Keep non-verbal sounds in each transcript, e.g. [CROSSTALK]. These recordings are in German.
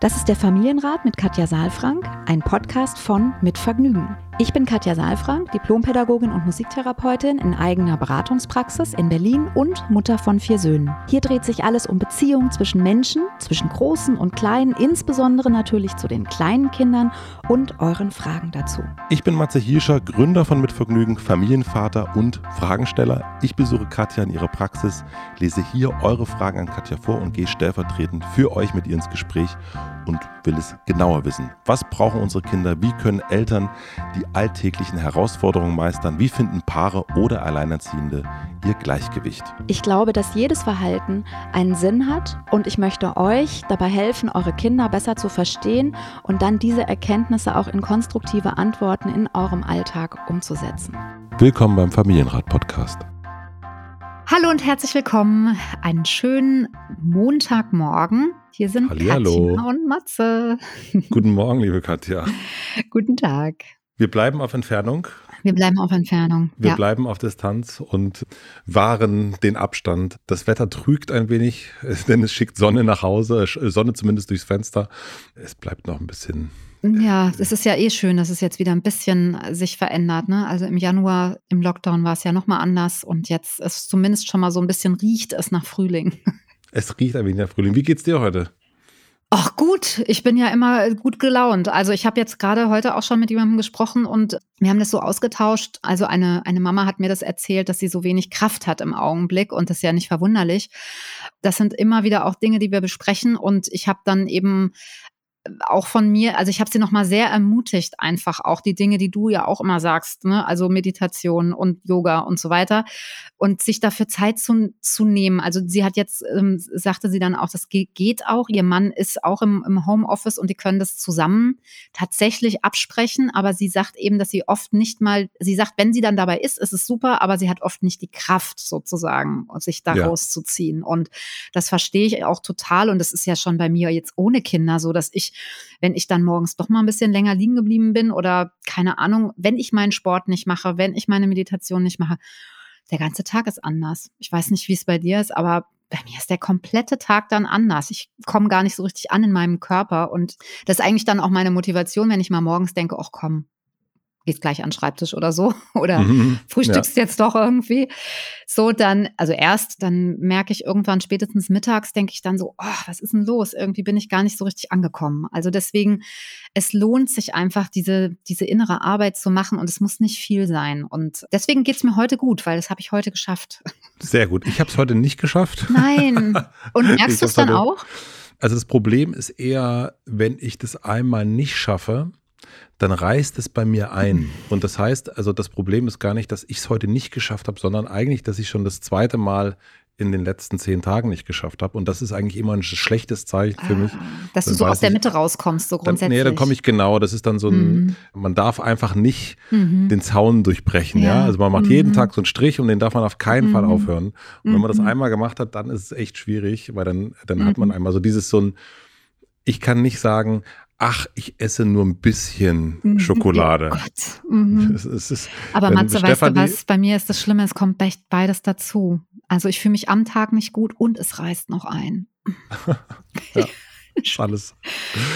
Das ist der Familienrat mit Katja Saalfrank, ein Podcast von Mit Vergnügen. Ich bin Katja Saalfrank, Diplompädagogin und Musiktherapeutin in eigener Beratungspraxis in Berlin und Mutter von vier Söhnen. Hier dreht sich alles um Beziehungen zwischen Menschen, zwischen Großen und Kleinen, insbesondere natürlich zu den kleinen Kindern und euren Fragen dazu. Ich bin Matze Hirscher, Gründer von Mit Vergnügen, Familienvater und Fragensteller. Ich besuche Katja in ihrer Praxis, lese hier eure Fragen an Katja vor und gehe stellvertretend für euch mit ihr ins Gespräch und will es genauer wissen. Was brauchen unsere Kinder? Wie können Eltern die alltäglichen Herausforderungen meistern? Wie finden Paare oder Alleinerziehende ihr Gleichgewicht? Ich glaube, dass jedes Verhalten einen Sinn hat und ich möchte euch dabei helfen, eure Kinder besser zu verstehen und dann diese Erkenntnisse auch in konstruktive Antworten in eurem Alltag umzusetzen. Willkommen beim Familienrat-Podcast. Hallo und herzlich willkommen. Einen schönen Montagmorgen. Hier sind Hallihallo. Katja und Matze. [LAUGHS] Guten Morgen, liebe Katja. Guten Tag. Wir bleiben auf Entfernung. Wir bleiben auf Entfernung. Wir ja. bleiben auf Distanz und wahren den Abstand. Das Wetter trügt ein wenig, [LAUGHS] denn es schickt Sonne nach Hause, Sonne zumindest durchs Fenster. Es bleibt noch ein bisschen ja, es ist ja eh schön, dass es jetzt wieder ein bisschen sich verändert. Ne? Also im Januar im Lockdown war es ja nochmal anders und jetzt ist zumindest schon mal so ein bisschen riecht es nach Frühling. [LAUGHS] Es riecht ein wenig nach Frühling. Wie geht's dir heute? Ach gut, ich bin ja immer gut gelaunt. Also ich habe jetzt gerade heute auch schon mit jemandem gesprochen und wir haben das so ausgetauscht. Also eine, eine Mama hat mir das erzählt, dass sie so wenig Kraft hat im Augenblick und das ist ja nicht verwunderlich. Das sind immer wieder auch Dinge, die wir besprechen und ich habe dann eben auch von mir, also ich habe sie nochmal sehr ermutigt, einfach auch die Dinge, die du ja auch immer sagst, ne? also Meditation und Yoga und so weiter und sich dafür Zeit zu, zu nehmen. Also sie hat jetzt, ähm, sagte sie dann auch, das geht auch. Ihr Mann ist auch im, im Homeoffice und die können das zusammen tatsächlich absprechen, aber sie sagt eben, dass sie oft nicht mal, sie sagt, wenn sie dann dabei ist, ist es super, aber sie hat oft nicht die Kraft sozusagen, sich da ja. rauszuziehen. Und das verstehe ich auch total und das ist ja schon bei mir jetzt ohne Kinder so, dass ich wenn ich dann morgens doch mal ein bisschen länger liegen geblieben bin oder keine Ahnung, wenn ich meinen Sport nicht mache, wenn ich meine Meditation nicht mache, der ganze Tag ist anders. Ich weiß nicht, wie es bei dir ist, aber bei mir ist der komplette Tag dann anders. Ich komme gar nicht so richtig an in meinem Körper und das ist eigentlich dann auch meine Motivation, wenn ich mal morgens denke, ach komm, gehst gleich an den Schreibtisch oder so [LAUGHS] oder mhm, frühstückst ja. jetzt doch irgendwie. So dann, also erst, dann merke ich irgendwann spätestens mittags, denke ich dann so, oh, was ist denn los? Irgendwie bin ich gar nicht so richtig angekommen. Also deswegen, es lohnt sich einfach, diese, diese innere Arbeit zu machen und es muss nicht viel sein. Und deswegen geht es mir heute gut, weil das habe ich heute geschafft. Sehr gut. Ich habe es heute nicht geschafft. Nein. [LAUGHS] Und merkst du es dann auch? Also das Problem ist eher, wenn ich das einmal nicht schaffe, dann reißt es bei mir ein. Und das heißt, also das Problem ist gar nicht, dass ich es heute nicht geschafft habe, sondern eigentlich, dass ich schon das zweite Mal in den letzten zehn Tagen nicht geschafft habe. Und das ist eigentlich immer ein schlechtes Zeichen für mich. Ah, dass dann du so aus der Mitte rauskommst, so grundsätzlich. Dann, nee, dann komme ich genau. Das ist dann so ein, mhm. man darf einfach nicht mhm. den Zaun durchbrechen. Ja. ja? Also man macht mhm. jeden Tag so einen Strich und den darf man auf keinen Fall mhm. aufhören. Und wenn man das mhm. einmal gemacht hat, dann ist es echt schwierig, weil dann, dann hat man mhm. einmal so dieses so ein, ich kann nicht sagen, ach, ich esse nur ein bisschen mhm. Schokolade. Oh Gott. Mhm. Es, es ist, Aber Matze, weißt du was, bei mir ist das Schlimme, es kommt echt beides dazu. Also ich fühle mich am Tag nicht gut und es reißt noch ein. [LAUGHS] ja, alles.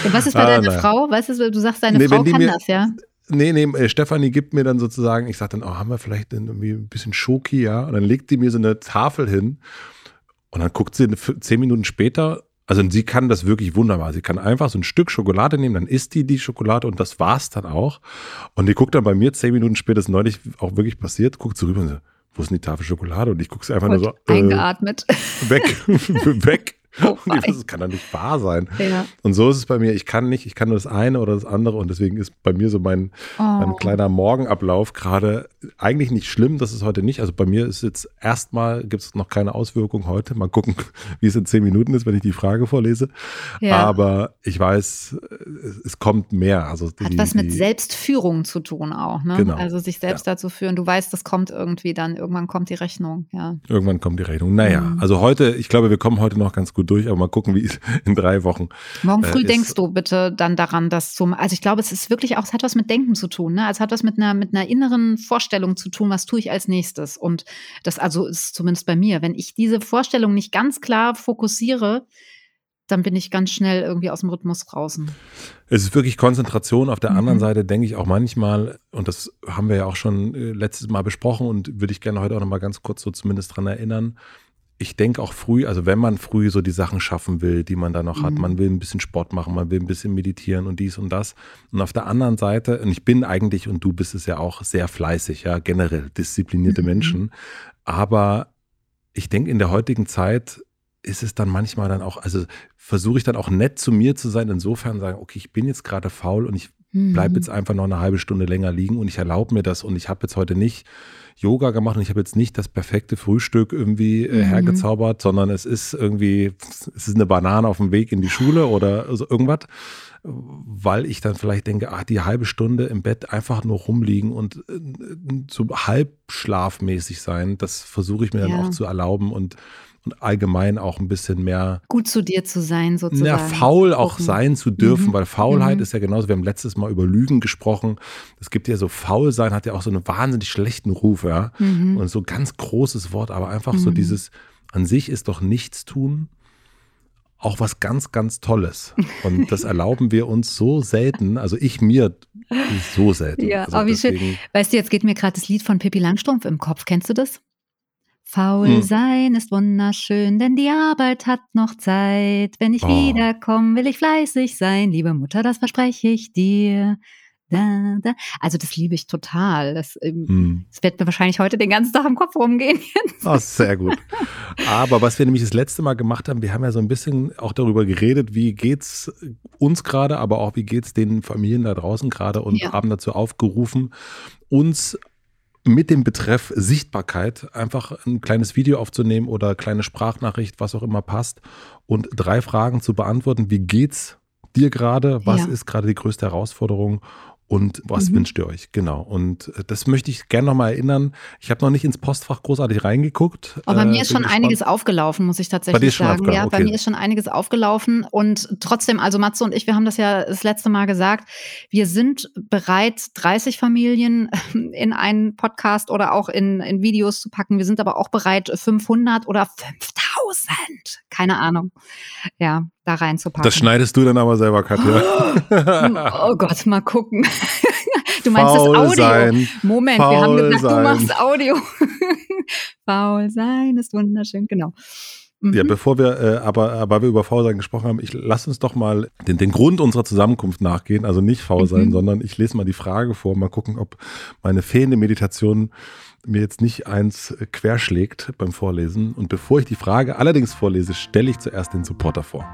Und was ist bei ah, deiner nein. Frau? Weißt du, du sagst, deine nee, Frau kann mir, das, ja? Nee, nee, äh, Stefanie gibt mir dann sozusagen, ich sage dann, oh, haben wir vielleicht irgendwie ein bisschen Schoki, ja? Und dann legt die mir so eine Tafel hin und dann guckt sie zehn Minuten später also sie kann das wirklich wunderbar. Sie kann einfach so ein Stück Schokolade nehmen, dann isst die die Schokolade und das war's dann auch. Und die guckt dann bei mir zehn Minuten später, das ist neulich auch wirklich passiert, guckt so rüber und so, wo ist denn die Tafel Schokolade? Und ich gucke sie einfach und nur so. Äh, eingeatmet. Weg, [LAUGHS] weg. Oh [LAUGHS] das kann doch nicht wahr sein. Ja. Und so ist es bei mir. Ich kann nicht, ich kann nur das eine oder das andere. Und deswegen ist bei mir so mein, oh. mein kleiner Morgenablauf gerade eigentlich nicht schlimm. Das ist heute nicht. Also bei mir ist jetzt erstmal, gibt es noch keine Auswirkung heute. Mal gucken, [LAUGHS] wie es in zehn Minuten ist, wenn ich die Frage vorlese. Ja. Aber ich weiß, es kommt mehr. Also Hat die, was mit die, Selbstführung zu tun auch. Ne? Genau. Also sich selbst ja. dazu führen. Du weißt, das kommt irgendwie dann. Irgendwann kommt die Rechnung. Ja. Irgendwann kommt die Rechnung. Naja, mhm. also heute, ich glaube, wir kommen heute noch ganz gut gut durch, aber mal gucken, wie es [LAUGHS] in drei Wochen. Morgen früh äh, denkst du bitte dann daran, dass zum, also ich glaube, es ist wirklich auch, es hat was mit Denken zu tun, ne? Es hat was mit einer, mit einer inneren Vorstellung zu tun, was tue ich als nächstes. Und das also ist zumindest bei mir, wenn ich diese Vorstellung nicht ganz klar fokussiere, dann bin ich ganz schnell irgendwie aus dem Rhythmus draußen. Es ist wirklich Konzentration. Auf der mhm. anderen Seite denke ich auch manchmal, und das haben wir ja auch schon äh, letztes Mal besprochen und würde ich gerne heute auch noch mal ganz kurz so zumindest dran erinnern. Ich denke auch früh, also wenn man früh so die Sachen schaffen will, die man da noch mhm. hat, man will ein bisschen Sport machen, man will ein bisschen meditieren und dies und das. Und auf der anderen Seite, und ich bin eigentlich, und du bist es ja auch, sehr fleißig, ja, generell disziplinierte mhm. Menschen. Aber ich denke, in der heutigen Zeit ist es dann manchmal dann auch, also versuche ich dann auch nett zu mir zu sein, insofern sagen, okay, ich bin jetzt gerade faul und ich bleibe mhm. jetzt einfach noch eine halbe Stunde länger liegen und ich erlaube mir das und ich habe jetzt heute nicht Yoga gemacht und ich habe jetzt nicht das perfekte Frühstück irgendwie äh, mhm. hergezaubert, sondern es ist irgendwie, es ist eine Banane auf dem Weg in die Schule oder so irgendwas, weil ich dann vielleicht denke, ach, die halbe Stunde im Bett einfach nur rumliegen und äh, so halbschlafmäßig sein, das versuche ich mir ja. dann auch zu erlauben und und allgemein auch ein bisschen mehr. Gut zu dir zu sein, sozusagen. Ja, faul auch Gucken. sein zu dürfen, mhm. weil Faulheit mhm. ist ja genauso. Wir haben letztes Mal über Lügen gesprochen. Es gibt ja so faul sein, hat ja auch so einen wahnsinnig schlechten Ruf, ja. Mhm. Und so ganz großes Wort, aber einfach so mhm. dieses, an sich ist doch nichts tun auch was ganz, ganz Tolles. Und das [LAUGHS] erlauben wir uns so selten. Also ich mir so selten. Ja, also aber wie schön. Weißt du, jetzt geht mir gerade das Lied von Pippi Langstrumpf im Kopf. Kennst du das? Faul hm. sein ist wunderschön, denn die Arbeit hat noch Zeit. Wenn ich oh. wiederkomme, will ich fleißig sein. Liebe Mutter, das verspreche ich dir. Da, da. Also das liebe ich total. Das, ähm, hm. das, wird mir wahrscheinlich heute den ganzen Tag im Kopf rumgehen. Oh, [LAUGHS] sehr gut. Aber was wir nämlich das letzte Mal gemacht haben, wir haben ja so ein bisschen auch darüber geredet, wie geht's uns gerade, aber auch wie geht's den Familien da draußen gerade und ja. haben dazu aufgerufen, uns mit dem Betreff Sichtbarkeit einfach ein kleines Video aufzunehmen oder kleine Sprachnachricht, was auch immer passt und drei Fragen zu beantworten. Wie geht's dir gerade? Was ja. ist gerade die größte Herausforderung? Und was mhm. wünscht ihr euch? Genau. Und äh, das möchte ich gerne nochmal erinnern. Ich habe noch nicht ins Postfach großartig reingeguckt. Aber bei mir äh, ist schon gespannt. einiges aufgelaufen, muss ich tatsächlich sagen. Ja, okay. bei mir ist schon einiges aufgelaufen. Und trotzdem, also Matze und ich, wir haben das ja das letzte Mal gesagt, wir sind bereit, 30 Familien in einen Podcast oder auch in, in Videos zu packen. Wir sind aber auch bereit, 500 oder 5000, keine Ahnung, ja, da reinzupacken. Das schneidest du dann aber selber, Katja. [GASPS] Oh, Gott, mal gucken. Du meinst Faul das Audio? Sein. Moment, Faul wir haben gesagt, sein. du machst Audio. [LAUGHS] Faul sein ist wunderschön, genau. Mhm. Ja, bevor wir äh, aber, aber wir über Faulsein gesprochen haben, ich lass uns doch mal den, den Grund unserer Zusammenkunft nachgehen. Also nicht faul sein, mhm. sondern ich lese mal die Frage vor, mal gucken, ob meine fehlende Meditation mir jetzt nicht eins querschlägt beim Vorlesen. Und bevor ich die Frage allerdings vorlese, stelle ich zuerst den Supporter vor.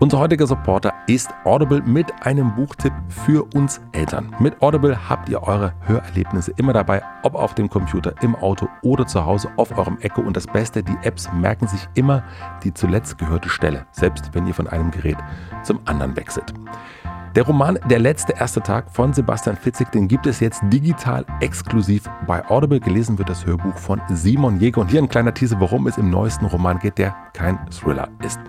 Unser heutiger Supporter ist Audible mit einem Buchtipp für uns Eltern. Mit Audible habt ihr eure Hörerlebnisse immer dabei, ob auf dem Computer, im Auto oder zu Hause auf eurem Echo. Und das Beste, die Apps merken sich immer die zuletzt gehörte Stelle, selbst wenn ihr von einem Gerät zum anderen wechselt. Der Roman Der letzte erste Tag von Sebastian Fitzig, den gibt es jetzt digital exklusiv bei Audible. Gelesen wird das Hörbuch von Simon Jäger. Und hier ein kleiner Teaser, worum es im neuesten Roman geht, der kein Thriller ist.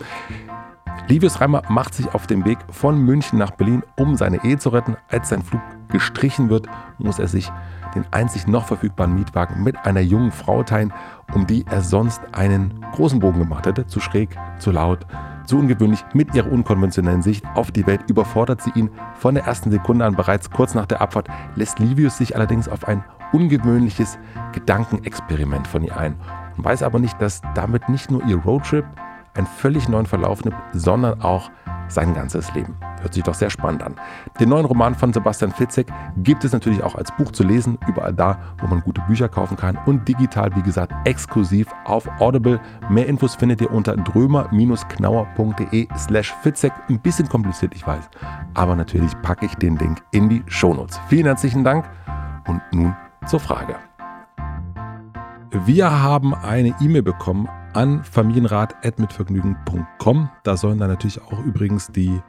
Livius Reimer macht sich auf den Weg von München nach Berlin, um seine Ehe zu retten. Als sein Flug gestrichen wird, muss er sich den einzig noch verfügbaren Mietwagen mit einer jungen Frau teilen, um die er sonst einen großen Bogen gemacht hätte. Zu schräg, zu laut, zu ungewöhnlich. Mit ihrer unkonventionellen Sicht auf die Welt überfordert sie ihn von der ersten Sekunde an. Bereits kurz nach der Abfahrt lässt Livius sich allerdings auf ein ungewöhnliches Gedankenexperiment von ihr ein und weiß aber nicht, dass damit nicht nur ihr Roadtrip, einen völlig neuen Verlauf nimmt, sondern auch sein ganzes Leben. Hört sich doch sehr spannend an. Den neuen Roman von Sebastian Fitzek gibt es natürlich auch als Buch zu lesen, überall da, wo man gute Bücher kaufen kann und digital, wie gesagt, exklusiv auf Audible. Mehr Infos findet ihr unter drömer-knauer.de slash Fitzek. Ein bisschen kompliziert, ich weiß, aber natürlich packe ich den Link in die Shownotes. Vielen herzlichen Dank und nun zur Frage. Wir haben eine E-Mail bekommen an familienrat.mitvergnügen.com. Da sollen dann natürlich auch übrigens die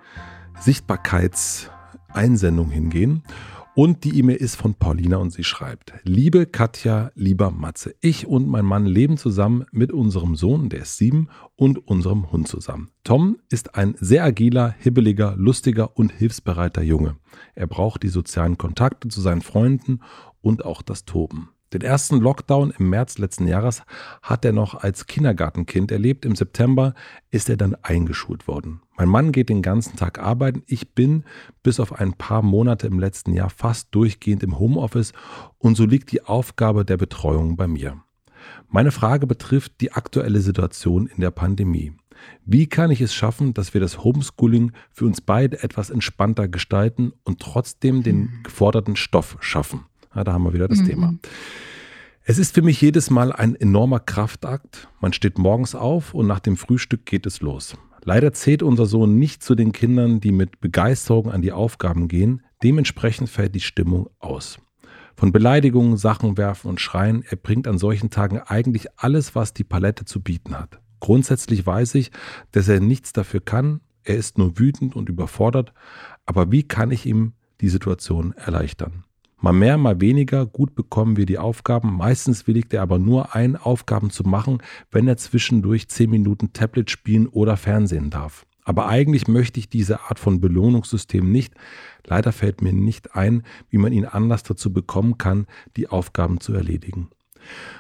Sichtbarkeitseinsendungen hingehen. Und die E-Mail ist von Paulina und sie schreibt: Liebe Katja, lieber Matze, ich und mein Mann leben zusammen mit unserem Sohn, der ist sieben, und unserem Hund zusammen. Tom ist ein sehr agiler, hibbeliger, lustiger und hilfsbereiter Junge. Er braucht die sozialen Kontakte zu seinen Freunden und auch das Toben. Den ersten Lockdown im März letzten Jahres hat er noch als Kindergartenkind erlebt. Im September ist er dann eingeschult worden. Mein Mann geht den ganzen Tag arbeiten. Ich bin bis auf ein paar Monate im letzten Jahr fast durchgehend im Homeoffice und so liegt die Aufgabe der Betreuung bei mir. Meine Frage betrifft die aktuelle Situation in der Pandemie. Wie kann ich es schaffen, dass wir das Homeschooling für uns beide etwas entspannter gestalten und trotzdem den geforderten Stoff schaffen? Ja, da haben wir wieder das mhm. Thema. Es ist für mich jedes Mal ein enormer Kraftakt. Man steht morgens auf und nach dem Frühstück geht es los. Leider zählt unser Sohn nicht zu den Kindern, die mit Begeisterung an die Aufgaben gehen. Dementsprechend fällt die Stimmung aus. Von Beleidigungen, Sachen werfen und Schreien, er bringt an solchen Tagen eigentlich alles, was die Palette zu bieten hat. Grundsätzlich weiß ich, dass er nichts dafür kann, er ist nur wütend und überfordert, aber wie kann ich ihm die Situation erleichtern? Mal mehr, mal weniger gut bekommen wir die Aufgaben. Meistens willigt er aber nur ein, Aufgaben zu machen, wenn er zwischendurch zehn Minuten Tablet spielen oder Fernsehen darf. Aber eigentlich möchte ich diese Art von Belohnungssystem nicht. Leider fällt mir nicht ein, wie man ihn anders dazu bekommen kann, die Aufgaben zu erledigen.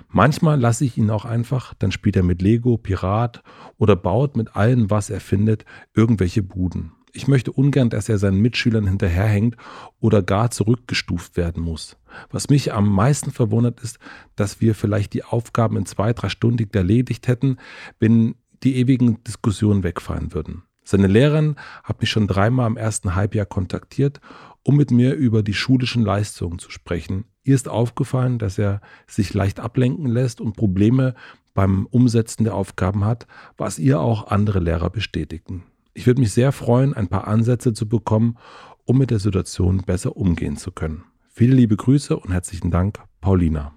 Manchmal lasse ich ihn auch einfach, dann spielt er mit Lego, Pirat oder baut mit allem, was er findet, irgendwelche Buden. Ich möchte ungern, dass er seinen Mitschülern hinterherhängt oder gar zurückgestuft werden muss. Was mich am meisten verwundert ist, dass wir vielleicht die Aufgaben in zwei, drei Stunden erledigt hätten, wenn die ewigen Diskussionen wegfallen würden. Seine Lehrerin hat mich schon dreimal im ersten Halbjahr kontaktiert, um mit mir über die schulischen Leistungen zu sprechen. Ihr ist aufgefallen, dass er sich leicht ablenken lässt und Probleme beim Umsetzen der Aufgaben hat, was ihr auch andere Lehrer bestätigten. Ich würde mich sehr freuen, ein paar Ansätze zu bekommen, um mit der Situation besser umgehen zu können. Viele liebe Grüße und herzlichen Dank, Paulina.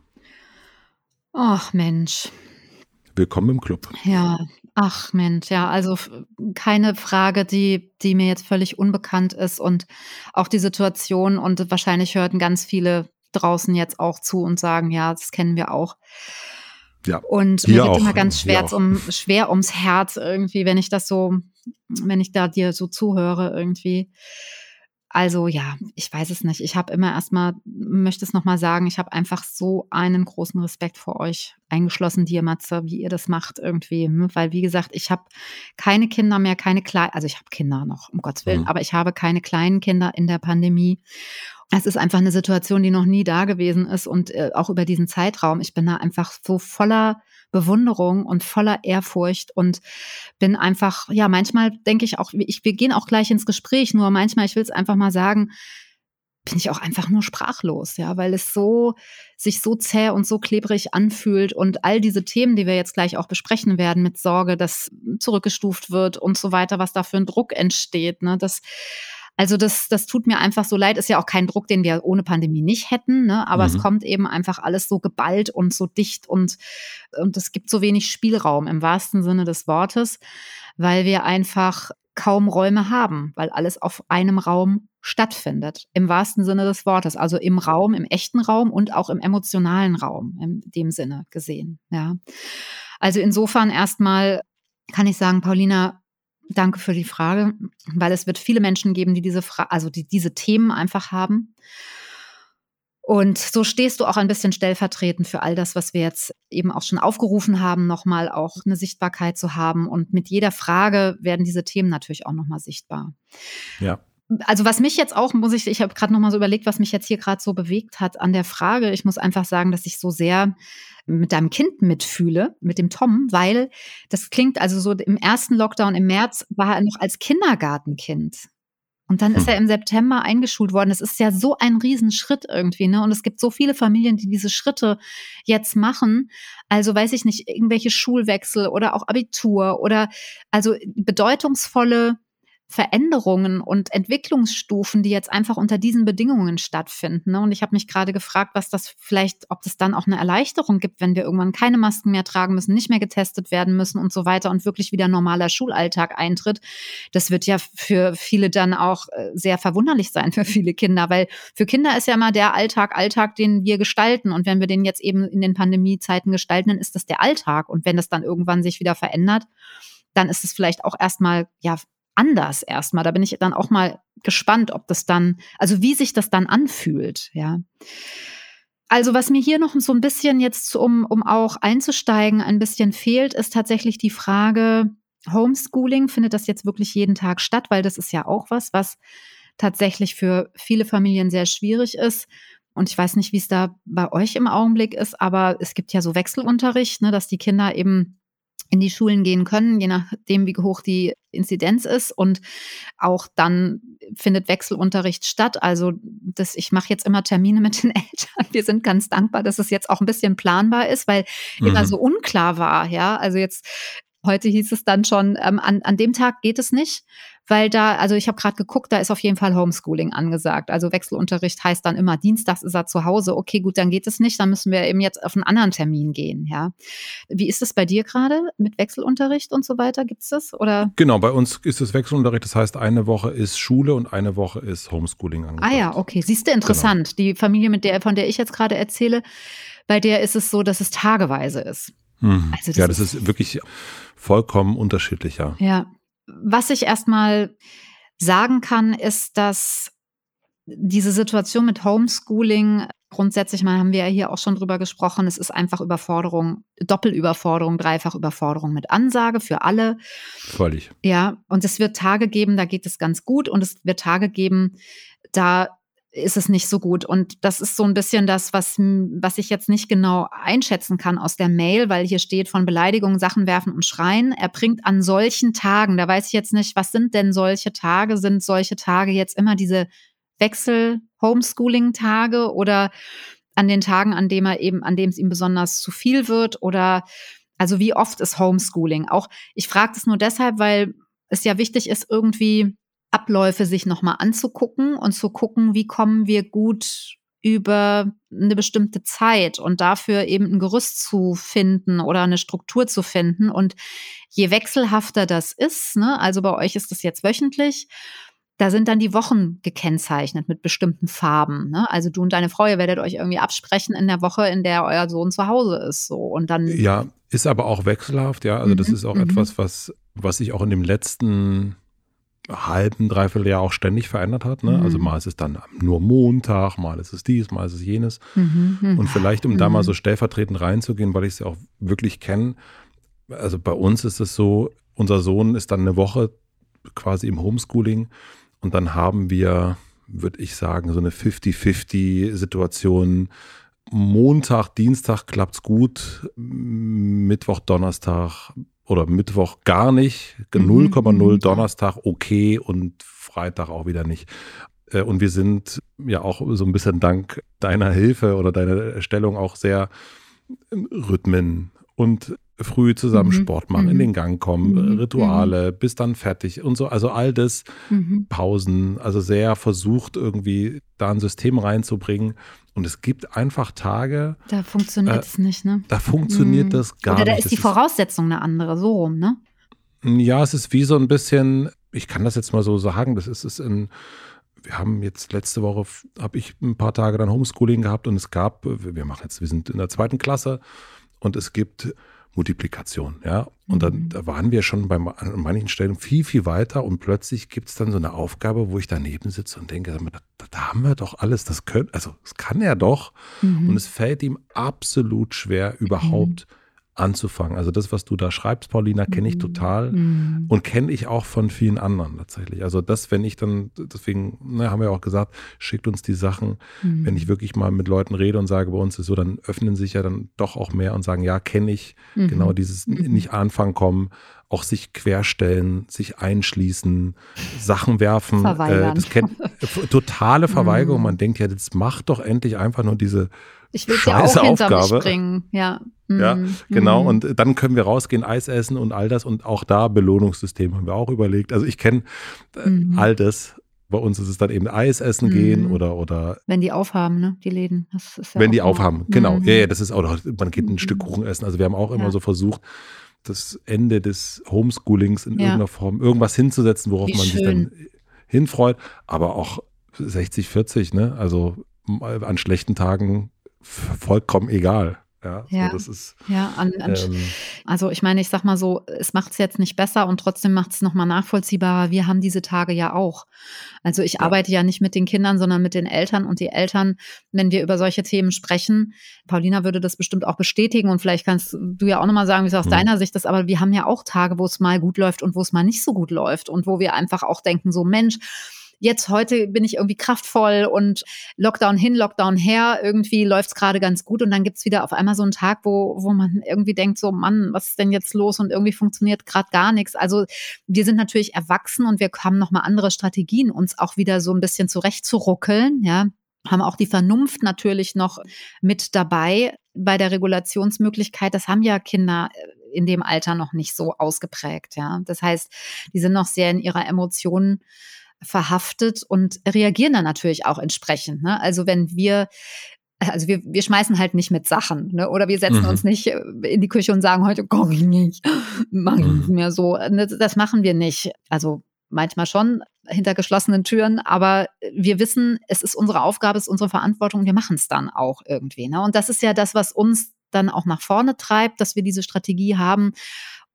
Ach Mensch. Willkommen im Club. Ja, ach Mensch, ja, also keine Frage, die, die mir jetzt völlig unbekannt ist und auch die Situation und wahrscheinlich hörten ganz viele draußen jetzt auch zu und sagen, ja, das kennen wir auch. Ja, und mir wird immer ganz schwer, um, schwer ums Herz irgendwie, wenn ich das so, wenn ich da dir so zuhöre irgendwie. Also ja, ich weiß es nicht. Ich habe immer erstmal, möchte es nochmal sagen, ich habe einfach so einen großen Respekt vor euch, eingeschlossen dir, Matze, wie ihr das macht irgendwie. Ne? Weil, wie gesagt, ich habe keine Kinder mehr, keine kleinen, also ich habe Kinder noch, um Gottes Willen, mhm. aber ich habe keine kleinen Kinder in der Pandemie. Es ist einfach eine Situation, die noch nie da gewesen ist und äh, auch über diesen Zeitraum. Ich bin da einfach so voller Bewunderung und voller Ehrfurcht und bin einfach, ja, manchmal denke ich auch, ich, wir gehen auch gleich ins Gespräch, nur manchmal, ich will es einfach mal sagen, bin ich auch einfach nur sprachlos, ja, weil es so sich so zäh und so klebrig anfühlt und all diese Themen, die wir jetzt gleich auch besprechen werden, mit Sorge, dass zurückgestuft wird und so weiter, was da für ein Druck entsteht, ne, das also das, das tut mir einfach so leid. Ist ja auch kein Druck, den wir ohne Pandemie nicht hätten, ne? aber mhm. es kommt eben einfach alles so geballt und so dicht und, und es gibt so wenig Spielraum im wahrsten Sinne des Wortes, weil wir einfach kaum Räume haben, weil alles auf einem Raum stattfindet, im wahrsten Sinne des Wortes, also im Raum, im echten Raum und auch im emotionalen Raum, in dem Sinne gesehen. Ja. Also insofern erstmal kann ich sagen, Paulina, Danke für die Frage, weil es wird viele Menschen geben, die diese Fra also die diese Themen einfach haben. Und so stehst du auch ein bisschen stellvertretend für all das, was wir jetzt eben auch schon aufgerufen haben, nochmal auch eine Sichtbarkeit zu haben. Und mit jeder Frage werden diese Themen natürlich auch nochmal sichtbar. Ja. Also was mich jetzt auch, muss ich, ich habe gerade nochmal so überlegt, was mich jetzt hier gerade so bewegt hat an der Frage. Ich muss einfach sagen, dass ich so sehr mit deinem Kind mitfühle, mit dem Tom, weil das klingt also so im ersten Lockdown im März war er noch als Kindergartenkind. Und dann ist hm. er im September eingeschult worden. Das ist ja so ein Riesenschritt irgendwie, ne? Und es gibt so viele Familien, die diese Schritte jetzt machen. Also weiß ich nicht, irgendwelche Schulwechsel oder auch Abitur oder also bedeutungsvolle Veränderungen und Entwicklungsstufen, die jetzt einfach unter diesen Bedingungen stattfinden. Ne? Und ich habe mich gerade gefragt, was das vielleicht, ob das dann auch eine Erleichterung gibt, wenn wir irgendwann keine Masken mehr tragen müssen, nicht mehr getestet werden müssen und so weiter und wirklich wieder normaler Schulalltag eintritt. Das wird ja für viele dann auch äh, sehr verwunderlich sein für viele Kinder, weil für Kinder ist ja immer der Alltag Alltag, den wir gestalten. Und wenn wir den jetzt eben in den Pandemiezeiten gestalten, dann ist das der Alltag. Und wenn das dann irgendwann sich wieder verändert, dann ist es vielleicht auch erstmal ja anders erstmal. Da bin ich dann auch mal gespannt, ob das dann, also wie sich das dann anfühlt, ja. Also was mir hier noch so ein bisschen jetzt, um, um auch einzusteigen, ein bisschen fehlt, ist tatsächlich die Frage, Homeschooling, findet das jetzt wirklich jeden Tag statt? Weil das ist ja auch was, was tatsächlich für viele Familien sehr schwierig ist. Und ich weiß nicht, wie es da bei euch im Augenblick ist, aber es gibt ja so Wechselunterricht, ne, dass die Kinder eben in die Schulen gehen können, je nachdem, wie hoch die Inzidenz ist. Und auch dann findet Wechselunterricht statt. Also das, ich mache jetzt immer Termine mit den [LAUGHS] Eltern. Wir sind ganz dankbar, dass es jetzt auch ein bisschen planbar ist, weil mhm. immer so unklar war. Ja, also jetzt Heute hieß es dann schon, ähm, an, an dem Tag geht es nicht, weil da, also ich habe gerade geguckt, da ist auf jeden Fall Homeschooling angesagt. Also Wechselunterricht heißt dann immer, Dienstags ist er zu Hause. Okay, gut, dann geht es nicht, dann müssen wir eben jetzt auf einen anderen Termin gehen, ja. Wie ist es bei dir gerade mit Wechselunterricht und so weiter? Gibt es das? Oder? Genau, bei uns ist es Wechselunterricht, das heißt, eine Woche ist Schule und eine Woche ist Homeschooling angesagt. Ah ja, okay. Siehst du, interessant. Genau. Die Familie, mit der, von der ich jetzt gerade erzähle, bei der ist es so, dass es tageweise ist. Hm. Also das ja, das ist, ist wirklich vollkommen unterschiedlicher. Ja. Was ich erstmal sagen kann, ist, dass diese Situation mit Homeschooling grundsätzlich mal haben wir ja hier auch schon drüber gesprochen. Es ist einfach Überforderung, Doppelüberforderung, dreifach Überforderung mit Ansage für alle. Völlig. Ja, und es wird Tage geben, da geht es ganz gut und es wird Tage geben, da ist es nicht so gut. Und das ist so ein bisschen das, was, was ich jetzt nicht genau einschätzen kann aus der Mail, weil hier steht von Beleidigungen, Sachen werfen und schreien. Er bringt an solchen Tagen, da weiß ich jetzt nicht, was sind denn solche Tage? Sind solche Tage jetzt immer diese Wechsel-Homeschooling-Tage oder an den Tagen, an dem er eben, an dem es ihm besonders zu viel wird oder also wie oft ist Homeschooling? Auch ich frage das nur deshalb, weil es ja wichtig ist, irgendwie Abläufe sich nochmal anzugucken und zu gucken, wie kommen wir gut über eine bestimmte Zeit und dafür eben ein Gerüst zu finden oder eine Struktur zu finden. Und je wechselhafter das ist, ne, also bei euch ist das jetzt wöchentlich, da sind dann die Wochen gekennzeichnet mit bestimmten Farben. Ne? Also du und deine Frau, ihr werdet euch irgendwie absprechen in der Woche, in der euer Sohn zu Hause ist. So. Und dann ja, ist aber auch wechselhaft, ja. Also mhm, das ist auch mhm. etwas, was, was ich auch in dem letzten halben, dreiviertel Jahr auch ständig verändert hat. Ne? Also mhm. Also mal ist es dann nur Montag, mal ist es dies, mal ist es jenes. Mhm. mhm. Und vielleicht, um mhm. da mal mhm. so stellvertretend reinzugehen, weil ich es ja auch wirklich kenne, also bei uns ist es so, unser Sohn ist dann eine Woche quasi im Homeschooling und dann haben wir, würde ich sagen, so eine 50-50-Situation. Montag, Dienstag klappt es gut, Mittwoch, Donnerstag oder Mittwoch gar nicht, 0,0 mhm. Donnerstag okay und Freitag auch wieder nicht. Äh, und wir sind ja auch so ein bisschen dank deiner Hilfe oder deiner Erstellung auch sehr Rhythmen und früh zusammen mhm. Sport machen, mhm. in den Gang kommen, mhm. Rituale, mhm. bis dann fertig und so. Also all das, mhm. Pausen, also sehr versucht irgendwie da ein System reinzubringen, und es gibt einfach Tage. Da funktioniert äh, es nicht, ne? Da funktioniert hm. das gar Oder da nicht. ist das die Voraussetzung eine andere, so rum, ne? Ja, es ist wie so ein bisschen, ich kann das jetzt mal so sagen, das ist es in, wir haben jetzt letzte Woche, habe ich ein paar Tage dann Homeschooling gehabt und es gab, wir machen jetzt, wir sind in der zweiten Klasse und es gibt Multiplikation, ja. Und dann mhm. da waren wir schon bei an manchen Stellen viel, viel weiter und plötzlich gibt es dann so eine Aufgabe, wo ich daneben sitze und denke, da, da haben wir doch alles, das können, also das kann er doch. Mhm. Und es fällt ihm absolut schwer, überhaupt mhm anzufangen. Also das, was du da schreibst, Paulina, kenne ich mhm. total mhm. und kenne ich auch von vielen anderen tatsächlich. Also das, wenn ich dann, deswegen ne, haben wir auch gesagt, schickt uns die Sachen, mhm. wenn ich wirklich mal mit Leuten rede und sage, bei uns ist so, dann öffnen sich ja dann doch auch mehr und sagen, ja, kenne ich, mhm. genau dieses mhm. nicht anfangen kommen, auch sich querstellen, sich einschließen, Sachen werfen. Äh, das kennt, totale [LAUGHS] Verweigerung. Mhm. Man denkt ja, das macht doch endlich einfach nur diese ich will ja auch hinter Aufgabe. mich bringen. Ja. Mhm. Ja, genau. Mhm. Und dann können wir rausgehen, Eis essen und all das. Und auch da Belohnungssystem haben wir auch überlegt. Also ich kenne äh, mhm. all das. Bei uns ist es dann eben Eis essen gehen mhm. oder, oder. Wenn die aufhaben, ne, die Läden. Ja wenn die aufhaben, genau. Mhm. Ja, ja, das ist auch, man geht ein Stück Kuchen essen. Also wir haben auch immer so versucht, das Ende des Homeschoolings in irgendeiner Form irgendwas hinzusetzen, worauf Wie man schön. sich dann hinfreut. Aber auch 60, 40, ne? Also an schlechten Tagen vollkommen egal. Ja, ja, so, das ist. Ja, an, an, ähm, also ich meine, ich sag mal so, es macht es jetzt nicht besser und trotzdem macht es nochmal nachvollziehbarer. Wir haben diese Tage ja auch. Also ich ja. arbeite ja nicht mit den Kindern, sondern mit den Eltern und die Eltern, wenn wir über solche Themen sprechen, Paulina würde das bestimmt auch bestätigen und vielleicht kannst du ja auch nochmal sagen, wie es aus mhm. deiner Sicht ist, aber wir haben ja auch Tage, wo es mal gut läuft und wo es mal nicht so gut läuft und wo wir einfach auch denken, so Mensch, jetzt heute bin ich irgendwie kraftvoll und Lockdown hin, Lockdown her, irgendwie läuft es gerade ganz gut und dann gibt es wieder auf einmal so einen Tag, wo, wo man irgendwie denkt, so Mann, was ist denn jetzt los und irgendwie funktioniert gerade gar nichts. Also wir sind natürlich erwachsen und wir haben nochmal andere Strategien, uns auch wieder so ein bisschen zurechtzuruckeln, ja haben auch die Vernunft natürlich noch mit dabei bei der Regulationsmöglichkeit. Das haben ja Kinder äh, in dem Alter noch nicht so ausgeprägt. Ja, das heißt, die sind noch sehr in ihrer Emotionen verhaftet und reagieren dann natürlich auch entsprechend. Ne? Also wenn wir also wir, wir schmeißen halt nicht mit Sachen, ne? Oder wir setzen mhm. uns nicht äh, in die Küche und sagen, heute koche ich nicht, [LAUGHS] mache ich nicht mhm. mehr so. Ne, das machen wir nicht. Also manchmal schon hinter geschlossenen Türen, aber wir wissen, es ist unsere Aufgabe, es ist unsere Verantwortung, wir machen es dann auch irgendwie. Ne? Und das ist ja das, was uns dann auch nach vorne treibt, dass wir diese Strategie haben,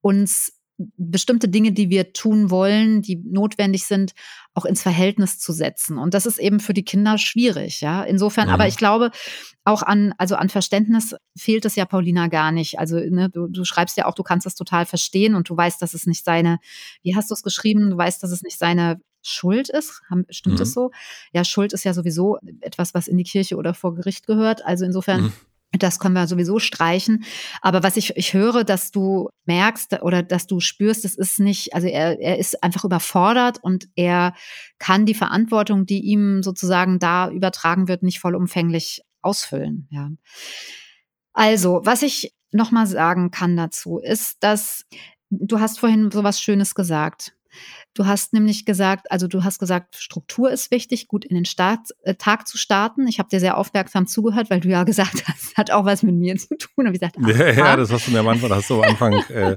uns bestimmte Dinge, die wir tun wollen, die notwendig sind, auch ins Verhältnis zu setzen. Und das ist eben für die Kinder schwierig, ja. Insofern, mhm. aber ich glaube, auch an, also an Verständnis fehlt es ja Paulina gar nicht. Also, ne, du, du schreibst ja auch, du kannst es total verstehen und du weißt, dass es nicht seine, wie hast du es geschrieben? Du weißt, dass es nicht seine Schuld ist. Stimmt mhm. es so? Ja, Schuld ist ja sowieso etwas, was in die Kirche oder vor Gericht gehört. Also insofern mhm. Das können wir sowieso streichen. Aber was ich, ich höre, dass du merkst oder dass du spürst, es ist nicht, also er, er ist einfach überfordert und er kann die Verantwortung, die ihm sozusagen da übertragen wird, nicht vollumfänglich ausfüllen. Ja. Also, was ich nochmal sagen kann dazu, ist, dass du hast vorhin so was Schönes gesagt. Du hast nämlich gesagt, also du hast gesagt, Struktur ist wichtig, gut in den Start, äh, Tag zu starten. Ich habe dir sehr aufmerksam zugehört, weil du ja [LAUGHS] gesagt hast, hat auch was mit mir zu tun. Und ich gesagt, ach, ja, ja, das hast du mir am Anfang, hast du am Anfang [LAUGHS] äh,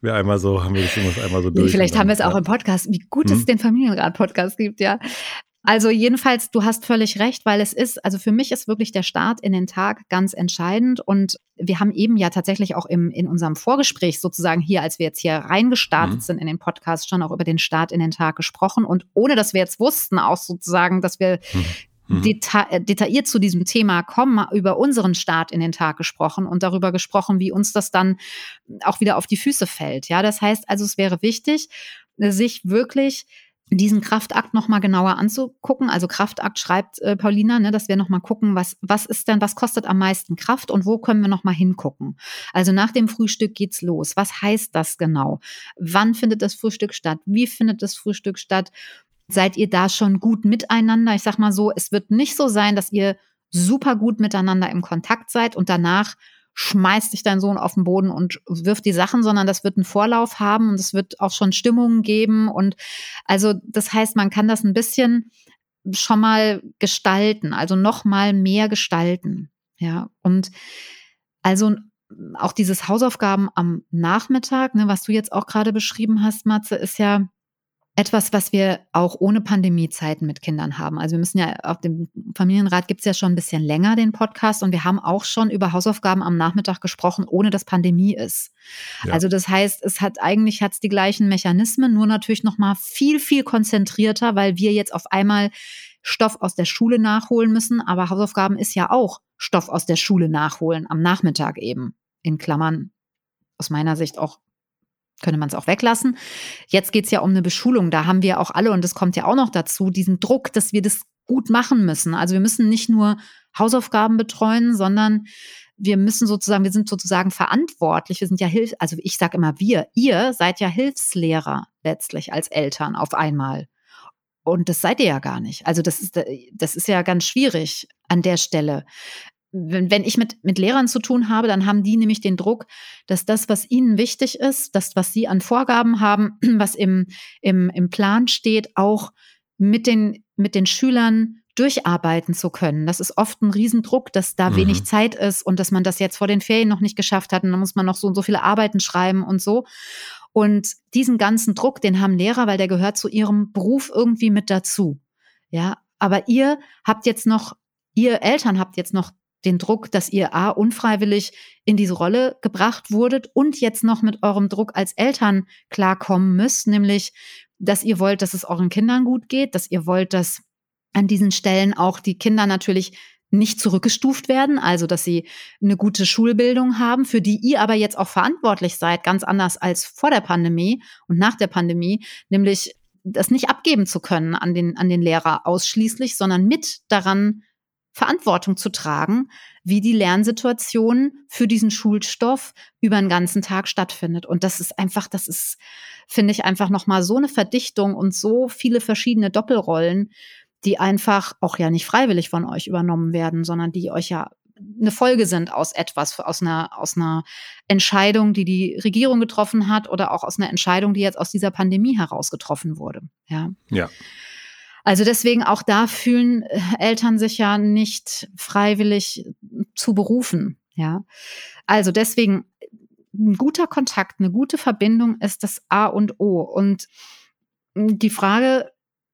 wir einmal so, haben wir das einmal so durch. Vielleicht haben wir es auch im Podcast, wie gut hm? es den Familienrat-Podcast gibt, ja. Also jedenfalls, du hast völlig recht, weil es ist, also für mich ist wirklich der Start in den Tag ganz entscheidend. Und wir haben eben ja tatsächlich auch im, in unserem Vorgespräch sozusagen hier, als wir jetzt hier reingestartet mhm. sind in den Podcast, schon auch über den Start in den Tag gesprochen. Und ohne dass wir jetzt wussten, auch sozusagen, dass wir mhm. mhm. Deta äh, detailliert zu diesem Thema kommen, über unseren Start in den Tag gesprochen und darüber gesprochen, wie uns das dann auch wieder auf die Füße fällt. Ja, das heißt also, es wäre wichtig, sich wirklich diesen Kraftakt nochmal genauer anzugucken. Also Kraftakt schreibt äh, Paulina, ne, dass wir nochmal gucken, was, was ist denn, was kostet am meisten Kraft und wo können wir nochmal hingucken. Also nach dem Frühstück geht's los. Was heißt das genau? Wann findet das Frühstück statt? Wie findet das Frühstück statt? Seid ihr da schon gut miteinander? Ich sag mal so, es wird nicht so sein, dass ihr super gut miteinander im Kontakt seid und danach schmeißt dich dein Sohn auf den Boden und wirft die Sachen, sondern das wird einen Vorlauf haben und es wird auch schon Stimmungen geben. Und also das heißt, man kann das ein bisschen schon mal gestalten, also noch mal mehr gestalten. Ja, und also auch dieses Hausaufgaben am Nachmittag, ne, was du jetzt auch gerade beschrieben hast, Matze, ist ja etwas, was wir auch ohne Pandemiezeiten mit Kindern haben. Also wir müssen ja auf dem Familienrat gibt es ja schon ein bisschen länger den Podcast und wir haben auch schon über Hausaufgaben am Nachmittag gesprochen, ohne dass Pandemie ist. Ja. Also das heißt, es hat eigentlich hat's die gleichen Mechanismen, nur natürlich noch mal viel viel konzentrierter, weil wir jetzt auf einmal Stoff aus der Schule nachholen müssen. Aber Hausaufgaben ist ja auch Stoff aus der Schule nachholen am Nachmittag eben in Klammern aus meiner Sicht auch könnte man es auch weglassen. Jetzt geht es ja um eine Beschulung. Da haben wir auch alle, und das kommt ja auch noch dazu, diesen Druck, dass wir das gut machen müssen. Also wir müssen nicht nur Hausaufgaben betreuen, sondern wir müssen sozusagen, wir sind sozusagen verantwortlich. Wir sind ja Hilf, also ich sage immer wir, ihr seid ja Hilfslehrer letztlich als Eltern auf einmal. Und das seid ihr ja gar nicht. Also das ist, das ist ja ganz schwierig an der Stelle wenn, wenn ich mit, mit Lehrern zu tun habe, dann haben die nämlich den Druck, dass das, was ihnen wichtig ist, das, was sie an Vorgaben haben, [CLEARS THROAT] was im, im, im Plan steht, auch mit den, mit den Schülern durcharbeiten zu können. Das ist oft ein Riesendruck, dass da mhm. wenig Zeit ist und dass man das jetzt vor den Ferien noch nicht geschafft hat und dann muss man noch so und so viele Arbeiten schreiben und so. Und diesen ganzen Druck, den haben Lehrer, weil der gehört zu ihrem Beruf irgendwie mit dazu. Ja, aber ihr habt jetzt noch, ihr Eltern habt jetzt noch den Druck, dass ihr A, unfreiwillig in diese Rolle gebracht wurdet und jetzt noch mit eurem Druck als Eltern klarkommen müsst, nämlich, dass ihr wollt, dass es euren Kindern gut geht, dass ihr wollt, dass an diesen Stellen auch die Kinder natürlich nicht zurückgestuft werden, also dass sie eine gute Schulbildung haben, für die ihr aber jetzt auch verantwortlich seid, ganz anders als vor der Pandemie und nach der Pandemie, nämlich das nicht abgeben zu können an den, an den Lehrer ausschließlich, sondern mit daran Verantwortung zu tragen, wie die Lernsituation für diesen Schulstoff über den ganzen Tag stattfindet. Und das ist einfach, das ist, finde ich, einfach nochmal so eine Verdichtung und so viele verschiedene Doppelrollen, die einfach auch ja nicht freiwillig von euch übernommen werden, sondern die euch ja eine Folge sind aus etwas, aus einer, aus einer Entscheidung, die die Regierung getroffen hat oder auch aus einer Entscheidung, die jetzt aus dieser Pandemie heraus getroffen wurde. Ja. Ja. Also deswegen auch da fühlen äh, Eltern sich ja nicht freiwillig zu berufen. Ja. Also deswegen ein guter Kontakt, eine gute Verbindung ist das A und O. Und die Frage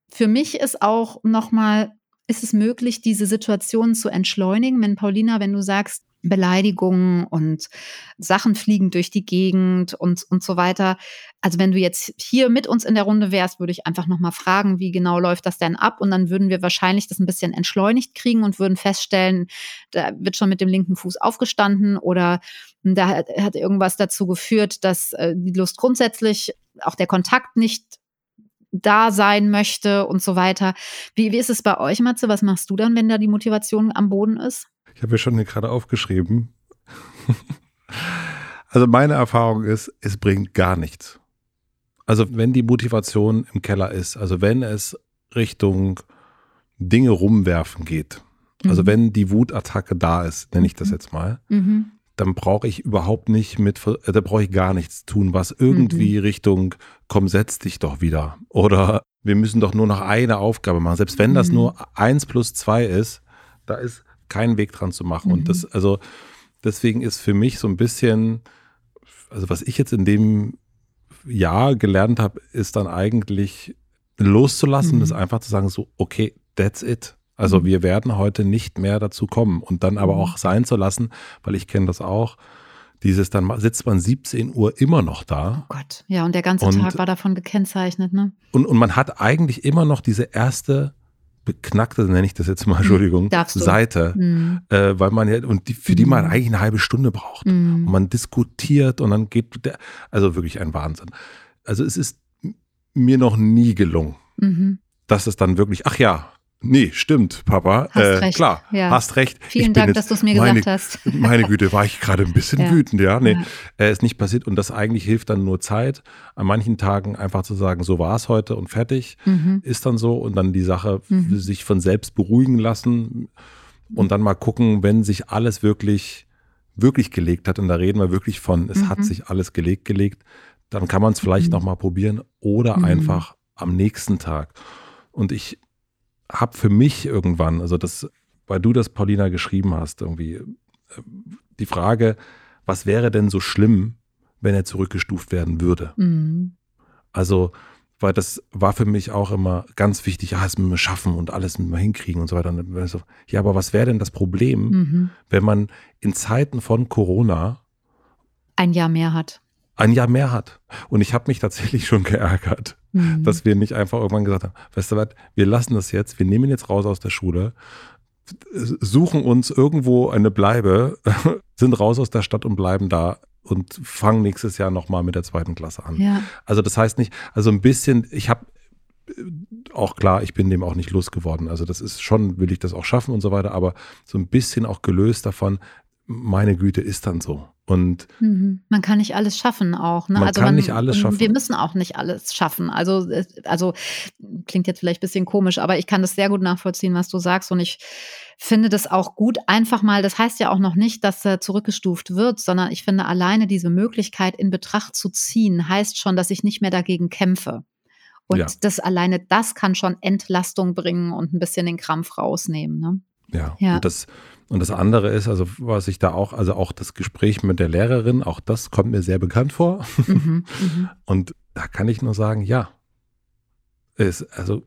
für mich ist auch nochmal, ist es möglich, diese Situation zu entschleunigen? Wenn Paulina, wenn du sagst, Beleidigungen und Sachen fliegen durch die Gegend und, und so weiter. Also wenn du jetzt hier mit uns in der Runde wärst, würde ich einfach nochmal fragen, wie genau läuft das denn ab? Und dann würden wir wahrscheinlich das ein bisschen entschleunigt kriegen und würden feststellen, da wird schon mit dem linken Fuß aufgestanden oder da hat, hat irgendwas dazu geführt, dass äh, die Lust grundsätzlich, auch der Kontakt nicht da sein möchte und so weiter. Wie, wie ist es bei euch, Matze? Was machst du dann, wenn da die Motivation am Boden ist? Ich habe ja schon gerade aufgeschrieben. [LAUGHS] also meine Erfahrung ist, es bringt gar nichts. Also wenn die Motivation im Keller ist, also wenn es Richtung Dinge rumwerfen geht, also mhm. wenn die Wutattacke da ist, nenne ich das mhm. jetzt mal, mhm dann brauche ich überhaupt nicht mit, äh, da brauche ich gar nichts tun, was irgendwie mhm. Richtung, komm, setz dich doch wieder. Oder wir müssen doch nur noch eine Aufgabe machen. Selbst wenn das mhm. nur eins plus zwei ist, da ist kein Weg dran zu machen. Mhm. Und das, also, deswegen ist für mich so ein bisschen, also was ich jetzt in dem Jahr gelernt habe, ist dann eigentlich loszulassen, das mhm. einfach zu sagen, so, okay, that's it. Also mhm. wir werden heute nicht mehr dazu kommen und dann aber mhm. auch sein zu lassen, weil ich kenne das auch. Dieses, dann sitzt man 17 Uhr immer noch da. Oh Gott, ja, und der ganze und, Tag war davon gekennzeinet, ne? Und, und man hat eigentlich immer noch diese erste beknackte, nenne ich das jetzt mal. Entschuldigung, Seite, mhm. äh, weil man ja, und die, für die man eigentlich eine halbe Stunde braucht. Mhm. Und man diskutiert und dann geht der, also wirklich ein Wahnsinn. Also es ist mir noch nie gelungen, mhm. dass es dann wirklich, ach ja, Nee, stimmt, Papa. Hast äh, recht. Klar, ja. hast recht. Vielen Dank, jetzt, dass du es mir meine, gesagt hast. [LAUGHS] Meine Güte, war ich gerade ein bisschen ja. wütend, ja. Nee, ja. Äh, ist nicht passiert und das eigentlich hilft dann nur Zeit. An manchen Tagen einfach zu sagen, so war es heute und fertig, mhm. ist dann so und dann die Sache mhm. sich von selbst beruhigen lassen und dann mal gucken, wenn sich alles wirklich, wirklich gelegt hat und da reden wir wirklich von, es mhm. hat sich alles gelegt, gelegt, dann kann man es vielleicht mhm. nochmal probieren oder mhm. einfach am nächsten Tag. Und ich habe für mich irgendwann, also das, weil du das, Paulina, geschrieben hast, irgendwie äh, die Frage, was wäre denn so schlimm, wenn er zurückgestuft werden würde? Mhm. Also, weil das war für mich auch immer ganz wichtig, ja, es müssen wir schaffen und alles müssen wir hinkriegen und so weiter. Und so, ja, aber was wäre denn das Problem, mhm. wenn man in Zeiten von Corona ein Jahr mehr hat? Ein Jahr mehr hat. Und ich habe mich tatsächlich schon geärgert, mhm. dass wir nicht einfach irgendwann gesagt haben, weißt du was, wir lassen das jetzt, wir nehmen jetzt raus aus der Schule, suchen uns irgendwo eine Bleibe, [LAUGHS] sind raus aus der Stadt und bleiben da und fangen nächstes Jahr nochmal mit der zweiten Klasse an. Ja. Also das heißt nicht, also ein bisschen, ich habe auch klar, ich bin dem auch nicht losgeworden. Also das ist schon, will ich das auch schaffen und so weiter, aber so ein bisschen auch gelöst davon, meine Güte, ist dann so. Und mhm. man kann nicht alles schaffen auch. Ne? Man also kann man, nicht alles schaffen. Wir müssen auch nicht alles schaffen. Also, also klingt jetzt vielleicht ein bisschen komisch, aber ich kann das sehr gut nachvollziehen, was du sagst. Und ich finde das auch gut, einfach mal, das heißt ja auch noch nicht, dass er zurückgestuft wird, sondern ich finde alleine diese Möglichkeit in Betracht zu ziehen, heißt schon, dass ich nicht mehr dagegen kämpfe. Und ja. das alleine, das kann schon Entlastung bringen und ein bisschen den Krampf rausnehmen. Ne? Ja, ja. Und das und das andere ist, also was ich da auch, also auch das Gespräch mit der Lehrerin, auch das kommt mir sehr bekannt vor. Mhm, mhm. [LAUGHS] Und da kann ich nur sagen, ja. Ist, also,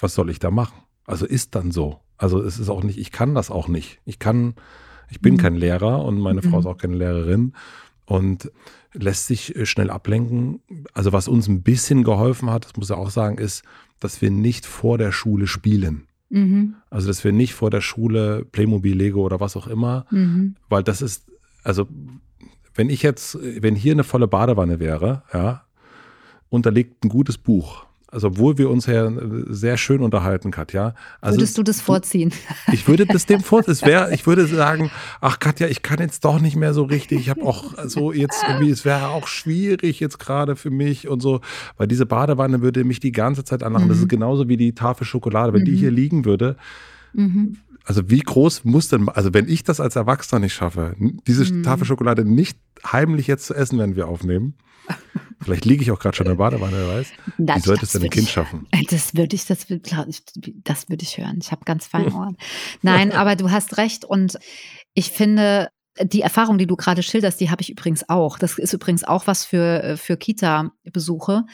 was soll ich da machen? Also ist dann so. Also es ist auch nicht, ich kann das auch nicht. Ich kann, Ich bin mhm. kein Lehrer und meine mhm. Frau ist auch keine Lehrerin und lässt sich äh, schnell ablenken. Also was uns ein bisschen geholfen hat, das muss ich auch sagen, ist, dass wir nicht vor der Schule spielen. Mhm. Also dass wir nicht vor der Schule Playmobil, Lego oder was auch immer, mhm. weil das ist, also wenn ich jetzt, wenn hier eine volle Badewanne wäre, ja, und da liegt ein gutes Buch, also obwohl wir uns ja sehr schön unterhalten, Katja. Also Würdest du das vorziehen? [LAUGHS] Ich würde das dem vorziehen. Es wäre, ich würde sagen, ach Katja, ich kann jetzt doch nicht mehr so richtig. Ich habe auch so jetzt irgendwie, es wäre auch schwierig jetzt gerade für mich und so, weil diese Badewanne würde mich die ganze Zeit anlachen. Mhm. Das ist mhm. genauso wie die Tafel Schokolade. Wenn mhm. die hier liegen würde, mhm. Also wie groß muss denn, also wenn ich das als Erwachsener nicht schaffe, diese mhm. Tafel Schokolade nicht heimlich jetzt zu essen, wenn wir aufnehmen, [LAUGHS] Vielleicht liege ich auch gerade schon in der Badewanne, wer weiß. Das, Wie sollte es denn ein Kind ich, schaffen? Das würde ich, das, das würde ich hören. Ich habe ganz feine Ohren. Nein, [LAUGHS] aber du hast recht und ich finde, die Erfahrung, die du gerade schilderst, die habe ich übrigens auch. Das ist übrigens auch was für, für Kita-Besuche.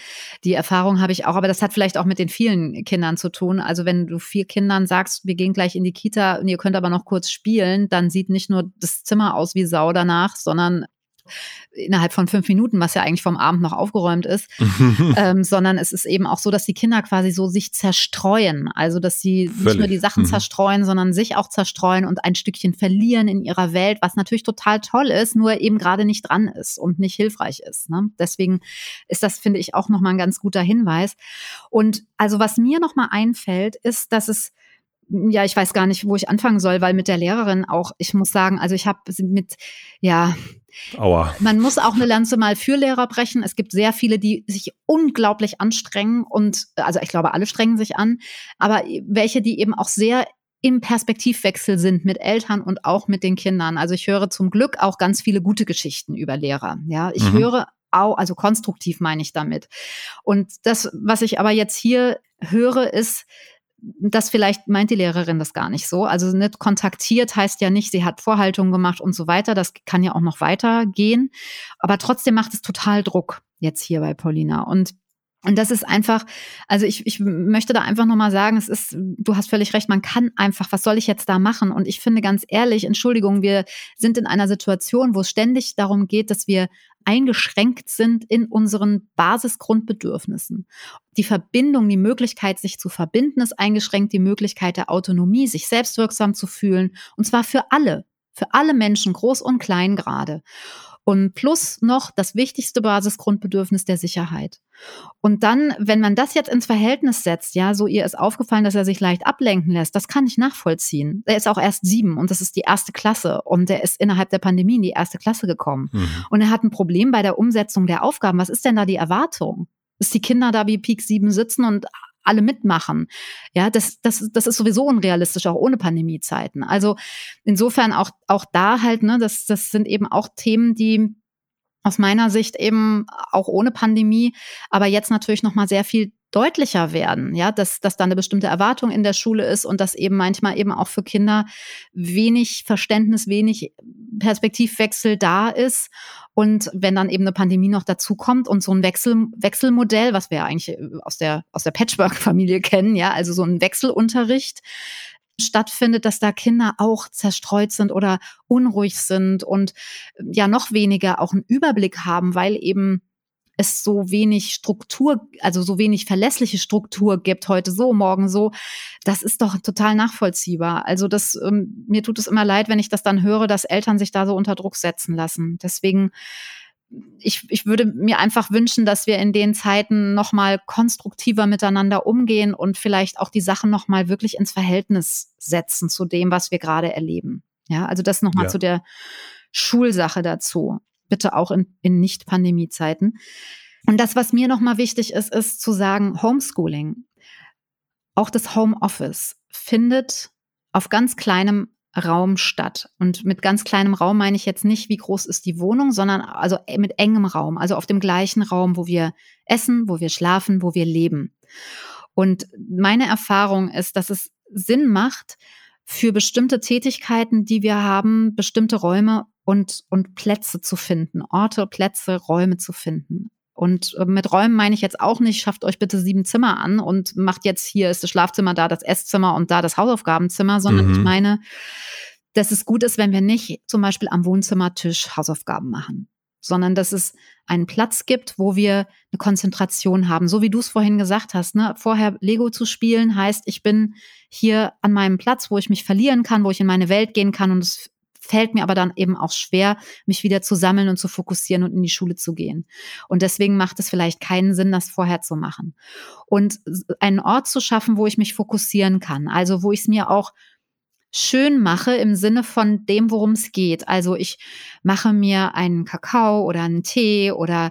Die Erfahrung habe ich auch, aber das hat vielleicht auch mit den vielen Kindern zu tun. Also wenn du vier Kindern sagst, wir gehen gleich in die Kita und ihr könnt aber noch kurz spielen, dann sieht nicht nur das Zimmer aus wie Sau danach, sondern innerhalb von fünf Minuten, was ja eigentlich vom Abend noch aufgeräumt ist, [LAUGHS] ähm, sondern es ist eben auch so, dass die Kinder quasi so sich zerstreuen. Also, dass sie Völlig. nicht nur die Sachen mhm. zerstreuen, sondern sich auch zerstreuen und ein Stückchen verlieren in ihrer Welt, was natürlich total toll ist, nur eben gerade nicht dran ist und nicht hilfreich ist. Ne? Deswegen ist das, finde ich, auch nochmal ein ganz guter Hinweis. Und also, was mir nochmal einfällt, ist, dass es ja, ich weiß gar nicht, wo ich anfangen soll, weil mit der Lehrerin auch, ich muss sagen, also ich habe mit, ja, Aua. man muss auch eine Lanze mal für Lehrer brechen. Es gibt sehr viele, die sich unglaublich anstrengen und, also ich glaube, alle strengen sich an, aber welche, die eben auch sehr im Perspektivwechsel sind mit Eltern und auch mit den Kindern. Also ich höre zum Glück auch ganz viele gute Geschichten über Lehrer. Ja, ich mhm. höre auch, also konstruktiv meine ich damit. Und das, was ich aber jetzt hier höre, ist, das vielleicht meint die Lehrerin das gar nicht so. Also nicht kontaktiert heißt ja nicht, sie hat Vorhaltungen gemacht und so weiter. Das kann ja auch noch weitergehen. Aber trotzdem macht es total Druck jetzt hier bei Paulina. Und und das ist einfach, also ich, ich möchte da einfach nochmal sagen, es ist, du hast völlig recht, man kann einfach, was soll ich jetzt da machen? Und ich finde ganz ehrlich, Entschuldigung, wir sind in einer Situation, wo es ständig darum geht, dass wir eingeschränkt sind in unseren Basisgrundbedürfnissen. Die Verbindung, die Möglichkeit, sich zu verbinden, ist eingeschränkt, die Möglichkeit der Autonomie, sich selbstwirksam zu fühlen, und zwar für alle, für alle Menschen, groß und klein gerade. Und plus noch das wichtigste Basisgrundbedürfnis der Sicherheit. Und dann, wenn man das jetzt ins Verhältnis setzt, ja, so ihr ist aufgefallen, dass er sich leicht ablenken lässt, das kann ich nachvollziehen. Er ist auch erst sieben und das ist die erste Klasse und er ist innerhalb der Pandemie in die erste Klasse gekommen. Mhm. Und er hat ein Problem bei der Umsetzung der Aufgaben. Was ist denn da die Erwartung? Dass die Kinder da wie Peak sieben sitzen und alle mitmachen. Ja, das, das, das ist sowieso unrealistisch, auch ohne Pandemiezeiten. Also insofern auch, auch da halt, ne, das, das sind eben auch Themen, die aus meiner Sicht eben auch ohne Pandemie, aber jetzt natürlich noch mal sehr viel deutlicher werden, ja, dass, dass da eine bestimmte Erwartung in der Schule ist und dass eben manchmal eben auch für Kinder wenig Verständnis, wenig Perspektivwechsel da ist. Und wenn dann eben eine Pandemie noch dazu kommt und so ein Wechsel, Wechselmodell, was wir ja eigentlich aus der, aus der Patchwork-Familie [LAUGHS] kennen, ja, also so ein Wechselunterricht, stattfindet, dass da Kinder auch zerstreut sind oder unruhig sind und ja noch weniger auch einen Überblick haben, weil eben es so wenig Struktur, also so wenig verlässliche Struktur gibt, heute so, morgen so, das ist doch total nachvollziehbar. Also das, ähm, mir tut es immer leid, wenn ich das dann höre, dass Eltern sich da so unter Druck setzen lassen. Deswegen, ich, ich würde mir einfach wünschen, dass wir in den Zeiten nochmal konstruktiver miteinander umgehen und vielleicht auch die Sachen nochmal wirklich ins Verhältnis setzen zu dem, was wir gerade erleben. Ja, also das nochmal ja. zu der Schulsache dazu bitte auch in, in Nicht-Pandemie-Zeiten. Und das, was mir nochmal wichtig ist, ist zu sagen, Homeschooling, auch das Homeoffice findet auf ganz kleinem Raum statt. Und mit ganz kleinem Raum meine ich jetzt nicht, wie groß ist die Wohnung, sondern also mit engem Raum, also auf dem gleichen Raum, wo wir essen, wo wir schlafen, wo wir leben. Und meine Erfahrung ist, dass es Sinn macht, für bestimmte Tätigkeiten, die wir haben, bestimmte Räume und, und Plätze zu finden, Orte, Plätze, Räume zu finden. Und äh, mit Räumen meine ich jetzt auch nicht, schafft euch bitte sieben Zimmer an und macht jetzt hier ist das Schlafzimmer, da das Esszimmer und da das Hausaufgabenzimmer, sondern mhm. ich meine, dass es gut ist, wenn wir nicht zum Beispiel am Wohnzimmertisch Hausaufgaben machen, sondern dass es einen Platz gibt, wo wir eine Konzentration haben. So wie du es vorhin gesagt hast, ne? vorher Lego zu spielen heißt, ich bin hier an meinem Platz, wo ich mich verlieren kann, wo ich in meine Welt gehen kann und es fällt mir aber dann eben auch schwer, mich wieder zu sammeln und zu fokussieren und in die Schule zu gehen. Und deswegen macht es vielleicht keinen Sinn, das vorher zu machen. Und einen Ort zu schaffen, wo ich mich fokussieren kann, also wo ich es mir auch schön mache im Sinne von dem, worum es geht. Also ich mache mir einen Kakao oder einen Tee oder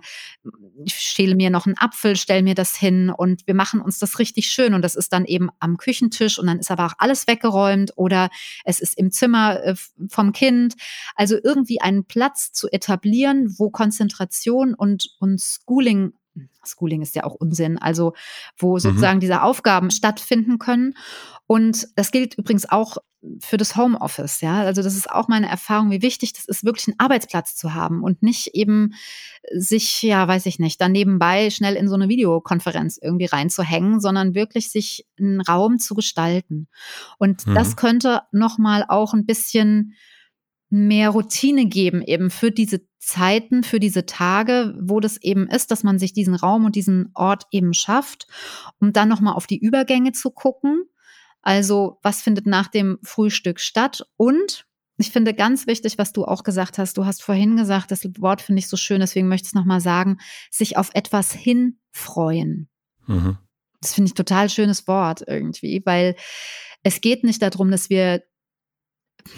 ich schäle mir noch einen Apfel, stelle mir das hin und wir machen uns das richtig schön und das ist dann eben am Küchentisch und dann ist aber auch alles weggeräumt oder es ist im Zimmer äh, vom Kind. Also irgendwie einen Platz zu etablieren, wo Konzentration und, und Schooling Schooling ist ja auch Unsinn, also wo mhm. sozusagen mhm. diese Aufgaben stattfinden können. Und das gilt übrigens auch für das Homeoffice, ja. Also das ist auch meine Erfahrung, wie wichtig das ist, wirklich einen Arbeitsplatz zu haben und nicht eben sich, ja, weiß ich nicht, dann nebenbei schnell in so eine Videokonferenz irgendwie reinzuhängen, sondern wirklich sich einen Raum zu gestalten. Und mhm. das könnte nochmal auch ein bisschen mehr Routine geben, eben für diese Zeiten, für diese Tage, wo das eben ist, dass man sich diesen Raum und diesen Ort eben schafft, um dann nochmal auf die Übergänge zu gucken. Also, was findet nach dem Frühstück statt? Und ich finde ganz wichtig, was du auch gesagt hast. Du hast vorhin gesagt, das Wort finde ich so schön, deswegen möchte ich es nochmal sagen, sich auf etwas hinfreuen. Mhm. Das finde ich total schönes Wort irgendwie, weil es geht nicht darum, dass wir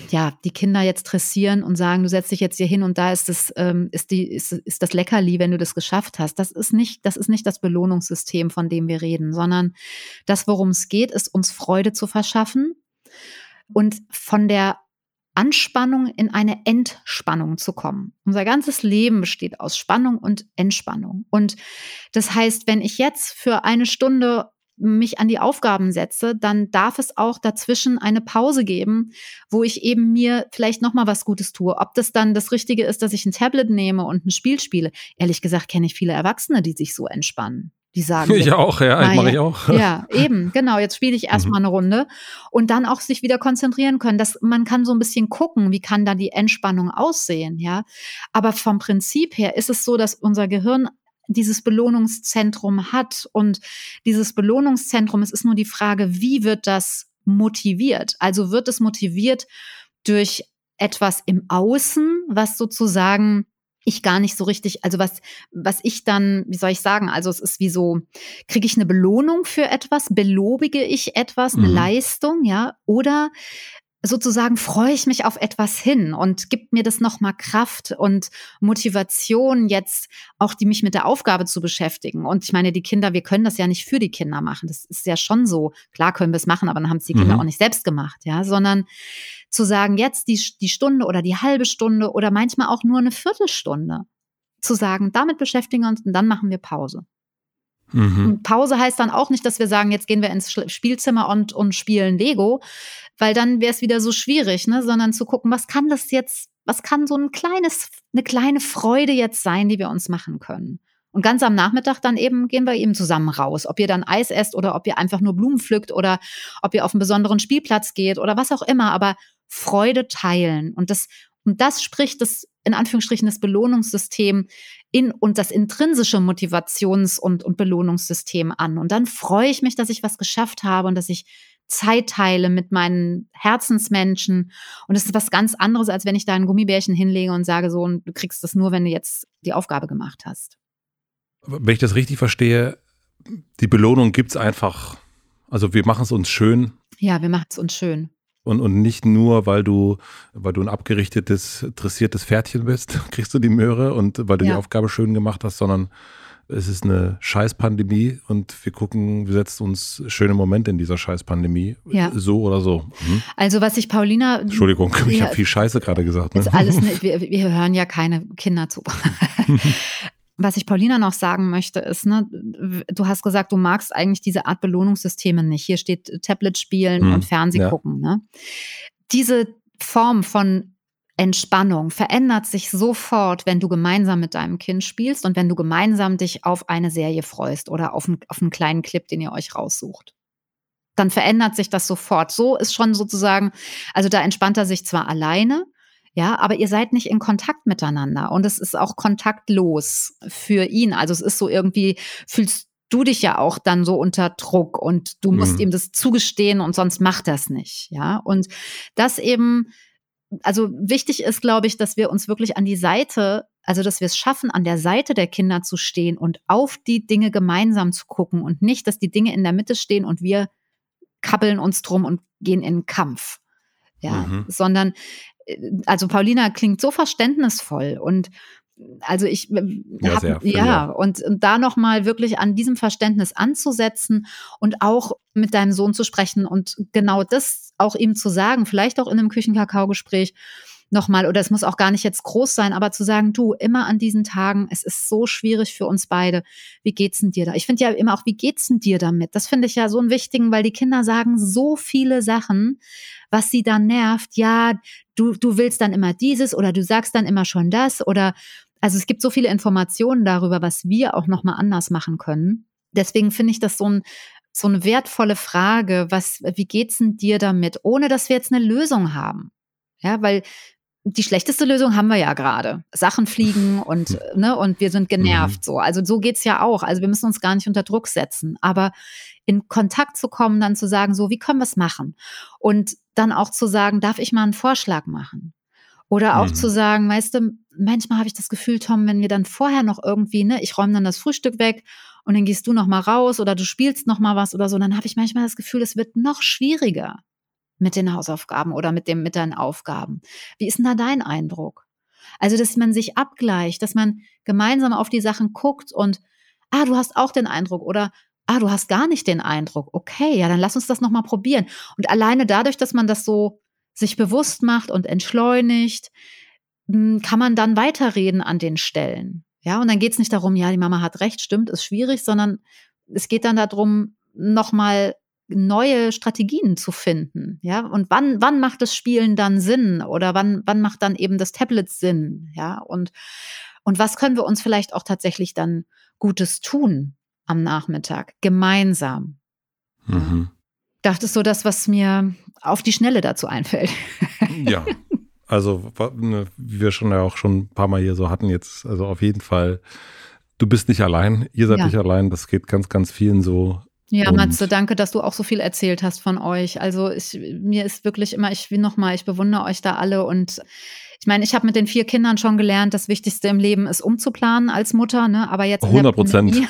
ja, die Kinder jetzt dressieren und sagen, du setzt dich jetzt hier hin und da ist das, ähm, ist die, ist, ist das Leckerli, wenn du das geschafft hast. Das ist nicht, das ist nicht das Belohnungssystem, von dem wir reden, sondern das, worum es geht, ist uns Freude zu verschaffen und von der Anspannung in eine Entspannung zu kommen. Unser ganzes Leben besteht aus Spannung und Entspannung. Und das heißt, wenn ich jetzt für eine Stunde mich an die Aufgaben setze, dann darf es auch dazwischen eine Pause geben, wo ich eben mir vielleicht noch mal was Gutes tue. Ob das dann das Richtige ist, dass ich ein Tablet nehme und ein Spiel spiele. Ehrlich gesagt kenne ich viele Erwachsene, die sich so entspannen. Die sagen, [LAUGHS] ich auch, ja, ich mache ich auch. Ja, eben, genau. Jetzt spiele ich [LAUGHS] erstmal mhm. eine Runde und dann auch sich wieder konzentrieren können. dass man kann so ein bisschen gucken, wie kann da die Entspannung aussehen, ja. Aber vom Prinzip her ist es so, dass unser Gehirn dieses Belohnungszentrum hat. Und dieses Belohnungszentrum, es ist nur die Frage, wie wird das motiviert? Also wird es motiviert durch etwas im Außen, was sozusagen ich gar nicht so richtig, also was, was ich dann, wie soll ich sagen, also es ist wie so, kriege ich eine Belohnung für etwas, belobige ich etwas, eine mhm. Leistung, ja, oder sozusagen freue ich mich auf etwas hin und gibt mir das nochmal Kraft und Motivation jetzt auch, die mich mit der Aufgabe zu beschäftigen. Und ich meine, die Kinder, wir können das ja nicht für die Kinder machen. Das ist ja schon so. Klar können wir es machen, aber dann haben es die Kinder mhm. auch nicht selbst gemacht, ja, sondern zu sagen, jetzt die, die Stunde oder die halbe Stunde oder manchmal auch nur eine Viertelstunde zu sagen, damit beschäftigen wir uns und dann machen wir Pause. Mhm. Pause heißt dann auch nicht, dass wir sagen, jetzt gehen wir ins Spielzimmer und, und spielen Lego, weil dann wäre es wieder so schwierig, ne? sondern zu gucken, was kann das jetzt, was kann so ein kleines, eine kleine Freude jetzt sein, die wir uns machen können. Und ganz am Nachmittag dann eben gehen wir eben zusammen raus. Ob ihr dann Eis esst oder ob ihr einfach nur Blumen pflückt oder ob ihr auf einen besonderen Spielplatz geht oder was auch immer, aber Freude teilen. Und das, und das spricht das, in Anführungsstrichen, das Belohnungssystem in und das intrinsische Motivations- und, und Belohnungssystem an. Und dann freue ich mich, dass ich was geschafft habe und dass ich Zeit teile mit meinen Herzensmenschen. Und es ist was ganz anderes, als wenn ich da ein Gummibärchen hinlege und sage so, und du kriegst das nur, wenn du jetzt die Aufgabe gemacht hast. Wenn ich das richtig verstehe, die Belohnung gibt es einfach. Also wir machen es uns schön. Ja, wir machen es uns schön. Und, und nicht nur, weil du, weil du ein abgerichtetes, dressiertes Pferdchen bist, [LAUGHS] kriegst du die Möhre und weil du ja. die Aufgabe schön gemacht hast, sondern es ist eine Scheißpandemie und wir gucken, wir setzen uns schöne Momente in dieser Scheißpandemie. Ja. So oder so. Mhm. Also was ich Paulina. Entschuldigung, ich ja, habe viel Scheiße gerade gesagt. Ne? Ist alles, [LAUGHS] ne, wir, wir hören ja keine Kinder zu. [LAUGHS] was ich Paulina noch sagen möchte, ist, ne, du hast gesagt, du magst eigentlich diese Art Belohnungssysteme nicht. Hier steht Tablet spielen mhm, und Fernseh ja. gucken. Ne? Diese Form von Entspannung verändert sich sofort, wenn du gemeinsam mit deinem Kind spielst und wenn du gemeinsam dich auf eine Serie freust oder auf einen, auf einen kleinen Clip, den ihr euch raussucht. dann verändert sich das sofort. So ist schon sozusagen, also da entspannt er sich zwar alleine, ja, aber ihr seid nicht in Kontakt miteinander und es ist auch kontaktlos für ihn. Also es ist so irgendwie, fühlst du dich ja auch dann so unter Druck und du musst mhm. ihm das zugestehen und sonst macht er es nicht, ja. Und das eben, also wichtig ist, glaube ich, dass wir uns wirklich an die Seite, also dass wir es schaffen, an der Seite der Kinder zu stehen und auf die Dinge gemeinsam zu gucken und nicht, dass die Dinge in der Mitte stehen und wir kabbeln uns drum und gehen in den Kampf. Ja, mhm. sondern also Paulina klingt so verständnisvoll und also ich äh, ja, hab, sehr, ja, und, und da noch mal wirklich an diesem Verständnis anzusetzen und auch mit deinem Sohn zu sprechen und genau das auch ihm zu sagen, vielleicht auch in einem Küchenkakao-Gespräch nochmal, oder es muss auch gar nicht jetzt groß sein, aber zu sagen, du, immer an diesen Tagen, es ist so schwierig für uns beide. Wie geht's denn dir da? Ich finde ja immer auch, wie geht's denn dir damit? Das finde ich ja so einen wichtigen, weil die Kinder sagen so viele Sachen, was sie dann nervt. Ja, du, du willst dann immer dieses oder du sagst dann immer schon das oder also es gibt so viele Informationen darüber, was wir auch nochmal anders machen können. Deswegen finde ich das so ein so eine wertvolle Frage, was, wie geht's denn dir damit, ohne dass wir jetzt eine Lösung haben? Ja, weil die schlechteste Lösung haben wir ja gerade. Sachen fliegen [LAUGHS] und, ne, und wir sind genervt. Mhm. So. Also so geht's ja auch. Also wir müssen uns gar nicht unter Druck setzen. Aber in Kontakt zu kommen, dann zu sagen, so, wie können wir es machen? Und dann auch zu sagen, darf ich mal einen Vorschlag machen? Oder auch mhm. zu sagen, weißt du, manchmal habe ich das Gefühl, Tom, wenn wir dann vorher noch irgendwie, ne, ich räume dann das Frühstück weg und dann gehst du noch mal raus oder du spielst noch mal was oder so, dann habe ich manchmal das Gefühl, es wird noch schwieriger mit den Hausaufgaben oder mit dem mit deinen Aufgaben. Wie ist denn da dein Eindruck? Also, dass man sich abgleicht, dass man gemeinsam auf die Sachen guckt und ah, du hast auch den Eindruck oder ah, du hast gar nicht den Eindruck. Okay, ja, dann lass uns das noch mal probieren. Und alleine dadurch, dass man das so sich bewusst macht und entschleunigt, hm, kann man dann weiterreden an den Stellen. Ja, und dann geht es nicht darum, ja, die Mama hat recht, stimmt, ist schwierig, sondern es geht dann darum, nochmal neue Strategien zu finden. Ja, und wann, wann macht das Spielen dann Sinn? Oder wann, wann macht dann eben das Tablet Sinn? Ja, und, und was können wir uns vielleicht auch tatsächlich dann Gutes tun am Nachmittag? Gemeinsam. Mhm. Das ist so das, was mir auf die Schnelle dazu einfällt. Ja. Also, ne, wie wir schon ja auch schon ein paar Mal hier so hatten, jetzt, also auf jeden Fall, du bist nicht allein, ihr seid ja. nicht allein, das geht ganz, ganz vielen so. Ja, Matze, danke, dass du auch so viel erzählt hast von euch. Also ich, mir ist wirklich immer, ich will nochmal, ich bewundere euch da alle und ich meine, ich habe mit den vier Kindern schon gelernt, das Wichtigste im Leben ist umzuplanen als Mutter, ne? Aber jetzt 100 Prozent. [LAUGHS]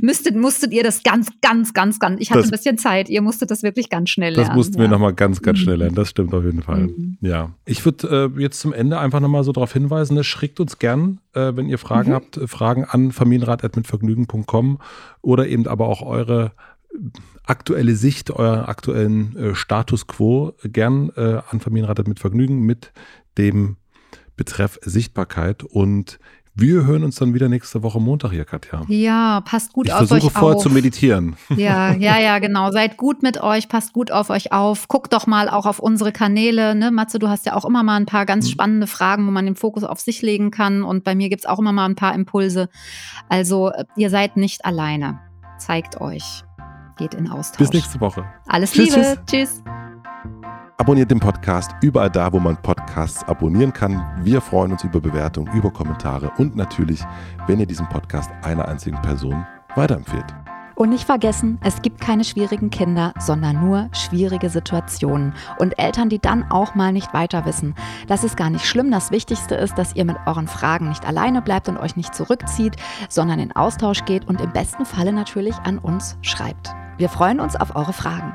müsstet, musstet ihr das ganz, ganz, ganz, ganz. Ich hatte das, ein bisschen Zeit. Ihr musstet das wirklich ganz schnell lernen. Das mussten wir ja. nochmal ganz, ganz schnell lernen. Das stimmt auf jeden Fall. Mhm. Ja. Ich würde äh, jetzt zum Ende einfach nochmal so darauf hinweisen, ne? schickt uns gern, äh, wenn ihr Fragen mhm. habt, äh, Fragen an familienrat.mitvergnügen.com oder eben aber auch eure aktuelle Sicht, euren aktuellen äh, Status quo gern äh, an Familienrat mit Vergnügen mit dem Betreff Sichtbarkeit. Und wir hören uns dann wieder nächste Woche Montag hier, Katja. Ja, passt gut ich auf euch auf. Ich versuche vorher zu meditieren. Ja, [LAUGHS] ja, ja, genau. Seid gut mit euch, passt gut auf euch auf. Guckt doch mal auch auf unsere Kanäle. Ne? Matze, du hast ja auch immer mal ein paar ganz mhm. spannende Fragen, wo man den Fokus auf sich legen kann. Und bei mir gibt es auch immer mal ein paar Impulse. Also, äh, ihr seid nicht alleine. Zeigt euch. Geht in Austausch. Bis nächste Woche. Alles tschüss, Liebe. Tschüss. tschüss. Abonniert den Podcast überall da, wo man Podcasts abonnieren kann. Wir freuen uns über Bewertungen, über Kommentare und natürlich, wenn ihr diesen Podcast einer einzigen Person weiterempfehlt. Und nicht vergessen, es gibt keine schwierigen Kinder, sondern nur schwierige Situationen. Und Eltern, die dann auch mal nicht weiter wissen. Das ist gar nicht schlimm. Das Wichtigste ist, dass ihr mit euren Fragen nicht alleine bleibt und euch nicht zurückzieht, sondern in Austausch geht und im besten Falle natürlich an uns schreibt. Wir freuen uns auf eure Fragen.